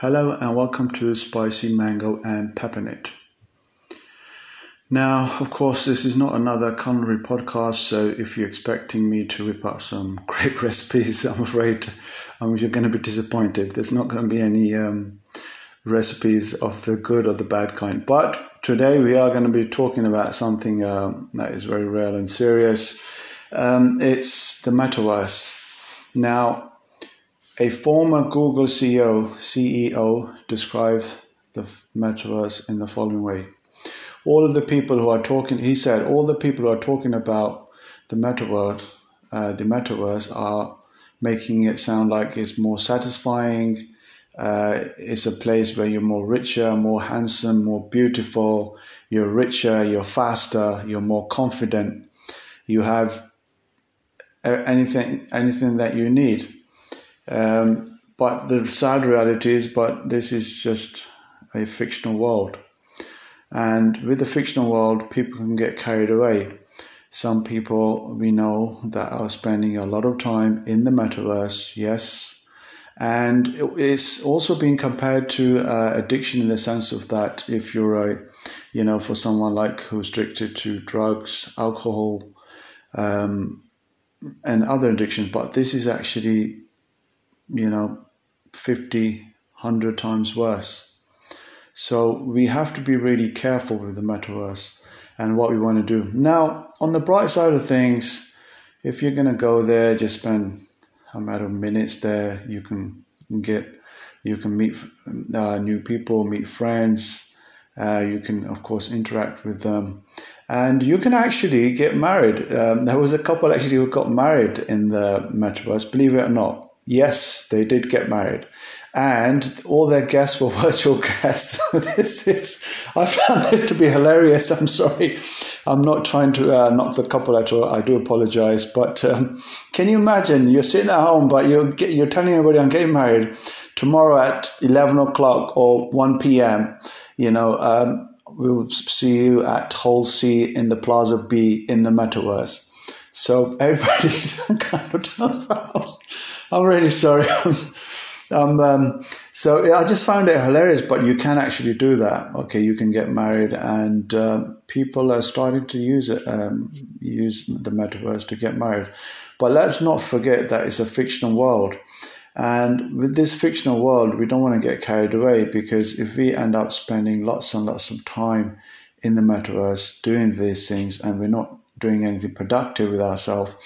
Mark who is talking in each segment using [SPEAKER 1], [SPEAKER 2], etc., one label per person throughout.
[SPEAKER 1] Hello and welcome to Spicy Mango and Peppermint. Now, of course, this is not another culinary podcast, so if you're expecting me to whip out some great recipes, I'm afraid um, you're going to be disappointed. There's not going to be any um, recipes of the good or the bad kind. But today we are going to be talking about something uh, that is very real and serious. Um, it's the metaverse. Now, a former Google CEO, CEO described the metaverse in the following way. All of the people who are talking, he said, all the people who are talking about the metaverse, uh, the metaverse are making it sound like it's more satisfying. Uh, it's a place where you're more richer, more handsome, more beautiful. You're richer, you're faster, you're more confident. You have anything, anything that you need. Um, but the sad reality is, but this is just a fictional world. And with the fictional world, people can get carried away. Some people we know that are spending a lot of time in the metaverse, yes. And it's also being compared to uh, addiction in the sense of that if you're a, you know, for someone like who's addicted to drugs, alcohol, um, and other addictions, but this is actually you know, 50, 100 times worse. So we have to be really careful with the metaverse and what we want to do. Now, on the bright side of things, if you're going to go there, just spend a matter of minutes there. You can get, you can meet uh, new people, meet friends. Uh, you can, of course, interact with them, and you can actually get married. Um, there was a couple actually who got married in the metaverse, believe it or not. Yes, they did get married. And all their guests were virtual guests. this is, I found this to be hilarious. I'm sorry. I'm not trying to uh, knock the couple at all. I do apologize. But um, can you imagine? You're sitting at home, but you're, you're telling everybody I'm getting married tomorrow at 11 o'clock or 1 p.m. You know, um, we'll see you at Hall C in the Plaza B in the metaverse. So everybody kind of us, I'm really sorry. um, um, so I just found it hilarious, but you can actually do that. Okay, you can get married, and uh, people are starting to use it, um, use the metaverse to get married. But let's not forget that it's a fictional world. And with this fictional world, we don't want to get carried away because if we end up spending lots and lots of time in the metaverse doing these things and we're not doing anything productive with ourselves.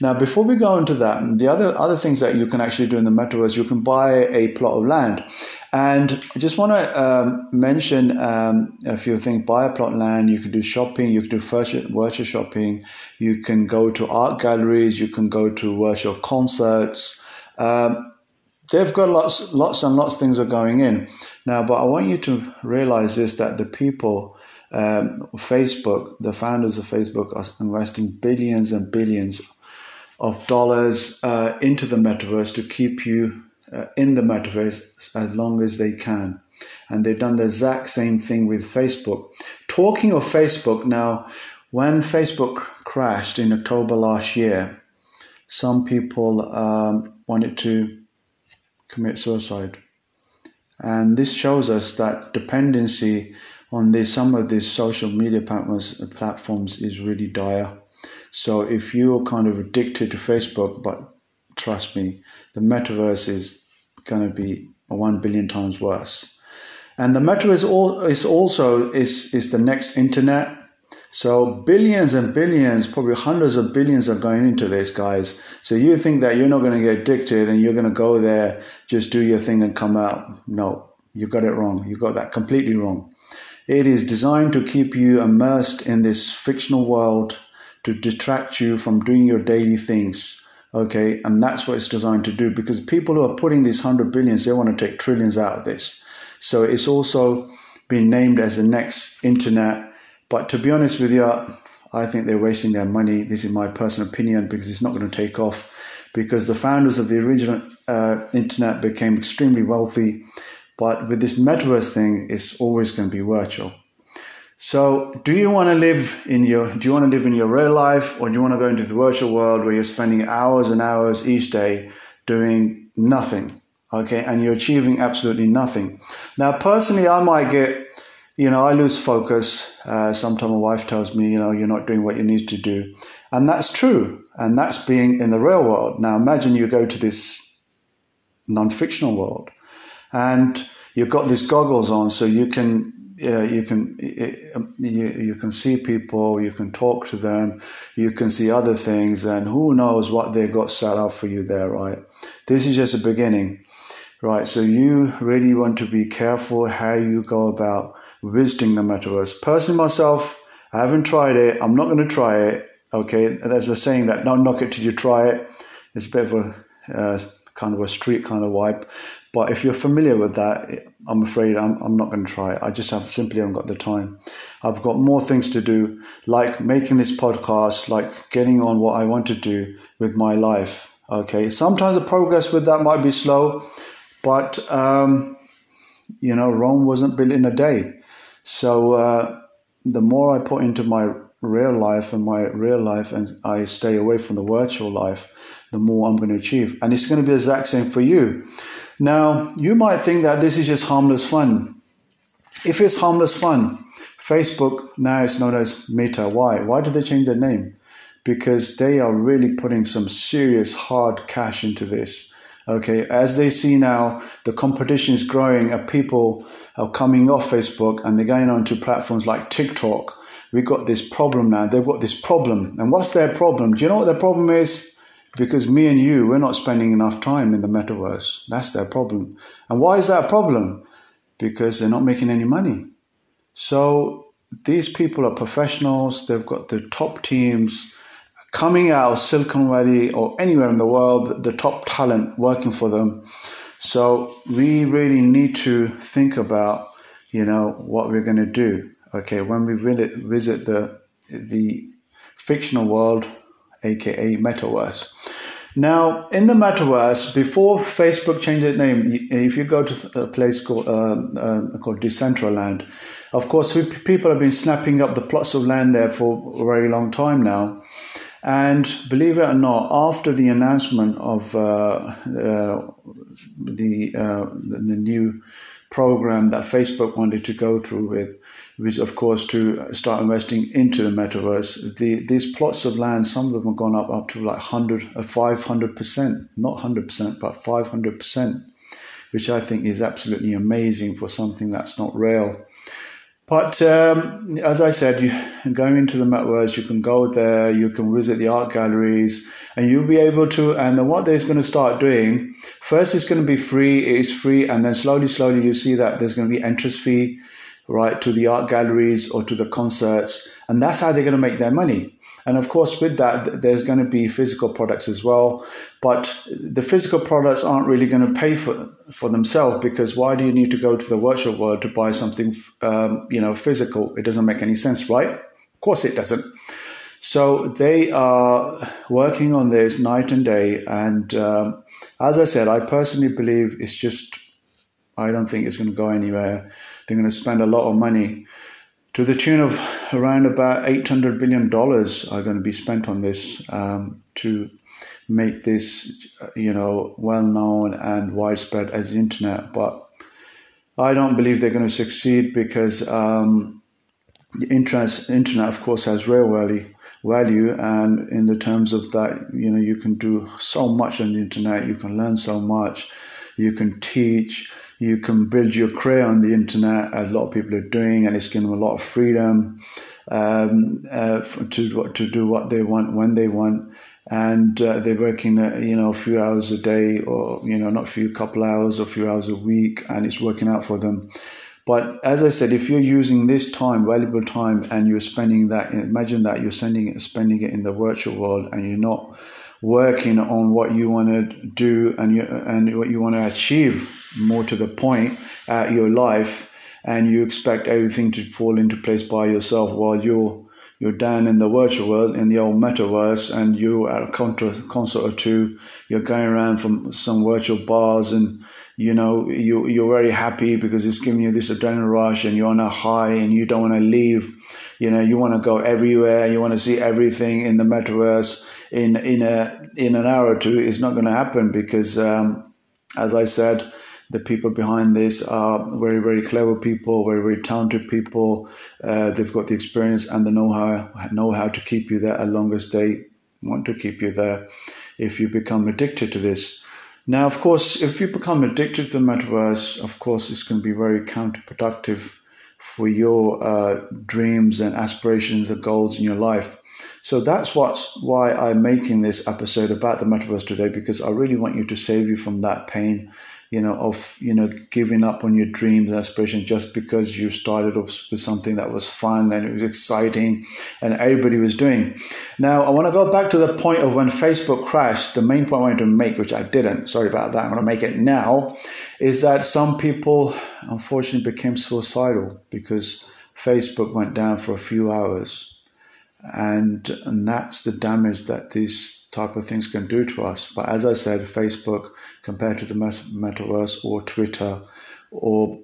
[SPEAKER 1] Now, before we go into that, the other other things that you can actually do in the metaverse, you can buy a plot of land. And I just want to um, mention um, a few things. Buy a plot of land. You can do shopping. You can do virtual, shopping. You can go to art galleries. You can go to virtual concerts. Um, they've got lots, lots and lots of things are going in now. But I want you to realize this: that the people um, Facebook, the founders of Facebook, are investing billions and billions of dollars uh, into the metaverse to keep you uh, in the metaverse as long as they can. And they've done the exact same thing with Facebook. Talking of Facebook, now, when Facebook crashed in October last year, some people um, wanted to commit suicide. And this shows us that dependency on this, some of these social media platforms, is really dire. So if you're kind of addicted to Facebook, but trust me, the metaverse is going to be one billion times worse. And the metaverse is also is is the next internet. So billions and billions, probably hundreds of billions are going into this, guys. So you think that you're not going to get addicted and you're going to go there, just do your thing and come out. No, you got it wrong. You got that completely wrong. It is designed to keep you immersed in this fictional world to distract you from doing your daily things. Okay, and that's what it's designed to do because people who are putting these hundred billions, they want to take trillions out of this. So it's also been named as the next internet. But to be honest with you, I think they're wasting their money. This is my personal opinion because it's not going to take off. Because the founders of the original uh, internet became extremely wealthy but with this metaverse thing, it's always going to be virtual. So, do you want to live in your do you want to live in your real life or do you want to go into the virtual world where you're spending hours and hours each day doing nothing? Okay, and you're achieving absolutely nothing. Now, personally, I might get, you know, I lose focus. Uh, sometimes my wife tells me, you know, you're not doing what you need to do. And that's true. And that's being in the real world. Now, imagine you go to this non fictional world and you've got these goggles on so you can yeah, you can you, you can see people, you can talk to them, you can see other things, and who knows what they got set up for you there, right? This is just a beginning, right? So you really want to be careful how you go about visiting the metaverse. Personally, myself, I haven't tried it. I'm not going to try it. Okay, there's a saying that don't knock it till you try it. It's a bit of a uh, kind of a street kind of vibe. But if you're familiar with that, I'm afraid I'm, I'm not going to try it. I just have simply haven't got the time. I've got more things to do, like making this podcast, like getting on what I want to do with my life. Okay, sometimes the progress with that might be slow, but um, you know, Rome wasn't built in a day. So uh, the more I put into my real life and my real life, and I stay away from the virtual life, the more I'm going to achieve. And it's going to be the exact same for you. Now, you might think that this is just harmless fun. If it's harmless fun, Facebook now is known as Meta. Why? Why did they change their name? Because they are really putting some serious hard cash into this. Okay, as they see now, the competition is growing and people are coming off Facebook and they're going on to platforms like TikTok. We've got this problem now. They've got this problem. And what's their problem? Do you know what their problem is? Because me and you, we're not spending enough time in the metaverse. That's their problem. And why is that a problem? Because they're not making any money. So these people are professionals, they've got the top teams coming out of Silicon Valley or anywhere in the world, the top talent working for them. So we really need to think about, you know, what we're going to do. Okay, when we visit, visit the the fictional world aka Metaverse. Now, in the Metaverse, before Facebook changed its name, if you go to a place called uh, uh, called Decentraland, of course, people have been snapping up the plots of land there for a very long time now. And believe it or not, after the announcement of uh, uh the, uh, the new program that Facebook wanted to go through with, which of course to start investing into the metaverse. The, these plots of land, some of them have gone up up to like 100, 500%, uh, not 100%, but 500%, which I think is absolutely amazing for something that's not real. But um, as I said, you going into the metaverse, you can go there, you can visit the art galleries, and you'll be able to. And then what they're going to start doing first, it's going to be free. It is free, and then slowly, slowly, you see that there's going to be entrance fee right, to the art galleries or to the concerts. And that's how they're going to make their money. And of course, with that, there's going to be physical products as well. But the physical products aren't really going to pay for, for themselves because why do you need to go to the virtual world to buy something, um, you know, physical? It doesn't make any sense, right? Of course it doesn't. So they are working on this night and day. And um, as I said, I personally believe it's just, I don't think it's going to go anywhere. They're going to spend a lot of money to the tune of around about $800 billion are going to be spent on this um, to make this, you know, well known and widespread as the internet. But I don't believe they're going to succeed because um, the internet, internet, of course, has real value, value, and in the terms of that, you know, you can do so much on the internet. You can learn so much. You can teach you can build your career on the internet, a lot of people are doing, and it's given them a lot of freedom um, uh, to to do what they want when they want. And uh, they're working, uh, you know, a few hours a day, or you know, not a few couple hours, or a few hours a week, and it's working out for them. But as I said, if you're using this time, valuable time, and you're spending that, imagine that you're sending it, spending it in the virtual world, and you're not working on what you want to do and you, and what you want to achieve more to the point at your life and you expect everything to fall into place by yourself while you're you're down in the virtual world in the old metaverse and you're at a concert or two. You're going around from some virtual bars and you know you, you're very happy because it's giving you this adrenaline rush and you're on a high and you don't want to leave. You know you want to go everywhere. You want to see everything in the metaverse in in a in an hour or two it's not going to happen because um, as I said, the people behind this are very, very clever people, very, very talented people. Uh, they've got the experience and the know-how, know how to keep you there as long as they want to keep you there. If you become addicted to this, now, of course, if you become addicted to the metaverse, of course, it's going to be very counterproductive for your uh, dreams and aspirations and goals in your life. So that's what's why I'm making this episode about the metaverse today because I really want you to save you from that pain, you know, of you know giving up on your dreams and aspirations just because you started off with something that was fun and it was exciting and everybody was doing. Now I want to go back to the point of when Facebook crashed. The main point I wanted to make, which I didn't, sorry about that. I'm going to make it now, is that some people unfortunately became suicidal because Facebook went down for a few hours and and that's the damage that these type of things can do to us. But as I said, Facebook compared to the metaverse or Twitter or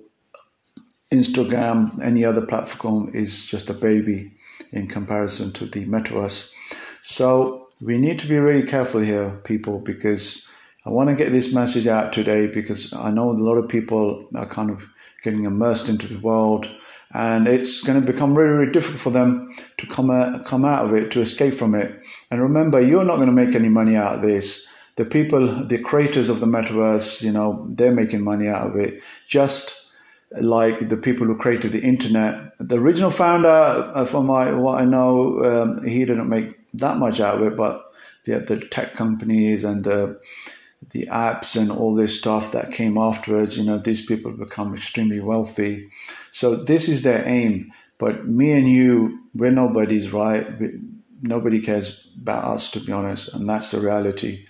[SPEAKER 1] Instagram, any other platform is just a baby in comparison to the metaverse. So we need to be really careful here, people, because I want to get this message out today because I know a lot of people are kind of getting immersed into the world and it's going to become really, really difficult for them to come out, come out of it, to escape from it. And remember, you're not going to make any money out of this. The people, the creators of the metaverse, you know, they're making money out of it. Just like the people who created the internet, the original founder, uh, from my, what I know, um, he didn't make that much out of it, but the, the tech companies and the the apps and all this stuff that came afterwards, you know, these people become extremely wealthy. So this is their aim. But me and you, we're nobody's right. Nobody cares about us, to be honest, and that's the reality.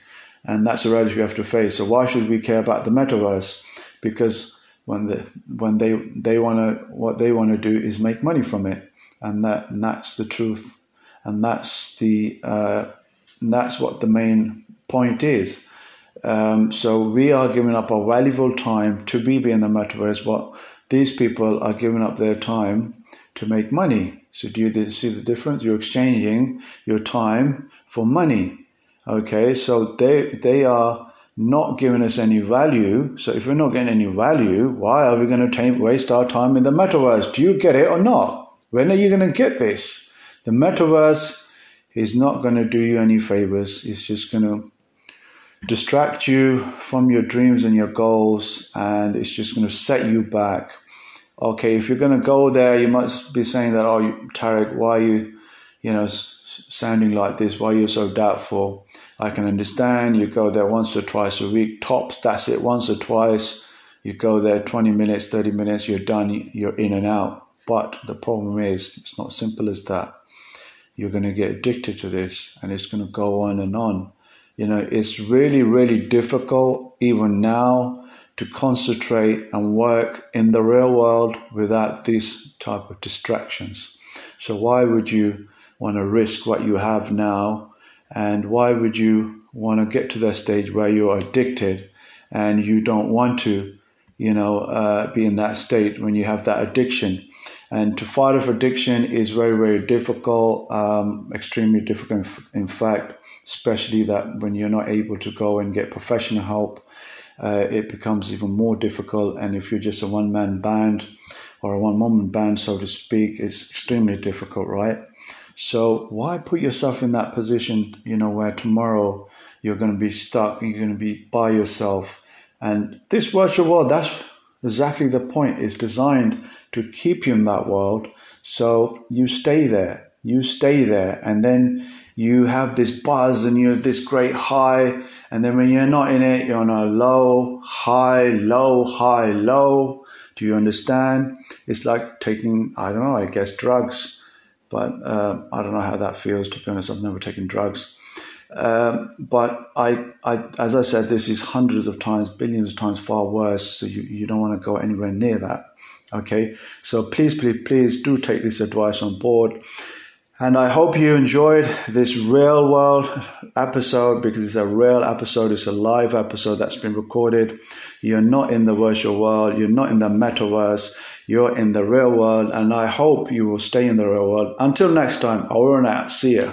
[SPEAKER 1] And that's the reality we have to face. So why should we care about the metaverse? Because when the when they they want to what they want to do is make money from it, and that and that's the truth, and that's the uh, that's what the main point is. Um, so we are giving up our valuable time to be in the metaverse, but these people are giving up their time to make money. So do you see the difference? You're exchanging your time for money. Okay, so they they are not giving us any value. So if we're not getting any value, why are we going to waste our time in the metaverse? Do you get it or not? When are you going to get this? The metaverse is not going to do you any favors. It's just going to distract you from your dreams and your goals, and it's just going to set you back. Okay, if you're going to go there, you must be saying that, oh, Tariq, why are you, you know, sounding like this? Why are you so doubtful? I can understand. You go there once or twice a week, tops, that's it, once or twice. You go there 20 minutes, 30 minutes, you're done, you're in and out. But the problem is, it's not simple as that. You're going to get addicted to this, and it's going to go on and on. You know, it's really, really difficult even now to concentrate and work in the real world without these type of distractions. So why would you want to risk what you have now? And why would you want to get to that stage where you're addicted and you don't want to, you know, uh, be in that state when you have that addiction? And to fight off addiction is very, very difficult, um, extremely difficult. In fact, especially that when you're not able to go and get professional help, uh, it becomes even more difficult. And if you're just a one man band or a one woman band, so to speak, it's extremely difficult, right? So why put yourself in that position, you know, where tomorrow you're going to be stuck you're going to be by yourself? And this virtual world, that's exactly the point. It's designed to keep you in that world. So you stay there. You stay there. And then you have this buzz and you have this great high. And then when you're not in it, you're on a low, high, low, high, low. Do you understand? It's like taking, I don't know, I guess drugs. But uh, I don't know how that feels, to be honest. I've never taken drugs. Um, but I, I, as I said, this is hundreds of times, billions of times far worse. So you, you don't want to go anywhere near that. Okay. So please, please, please do take this advice on board. And I hope you enjoyed this real world episode because it's a real episode. It's a live episode that's been recorded. You're not in the virtual world. You're not in the metaverse. You're in the real world. And I hope you will stay in the real world. Until next time, over and out. See ya.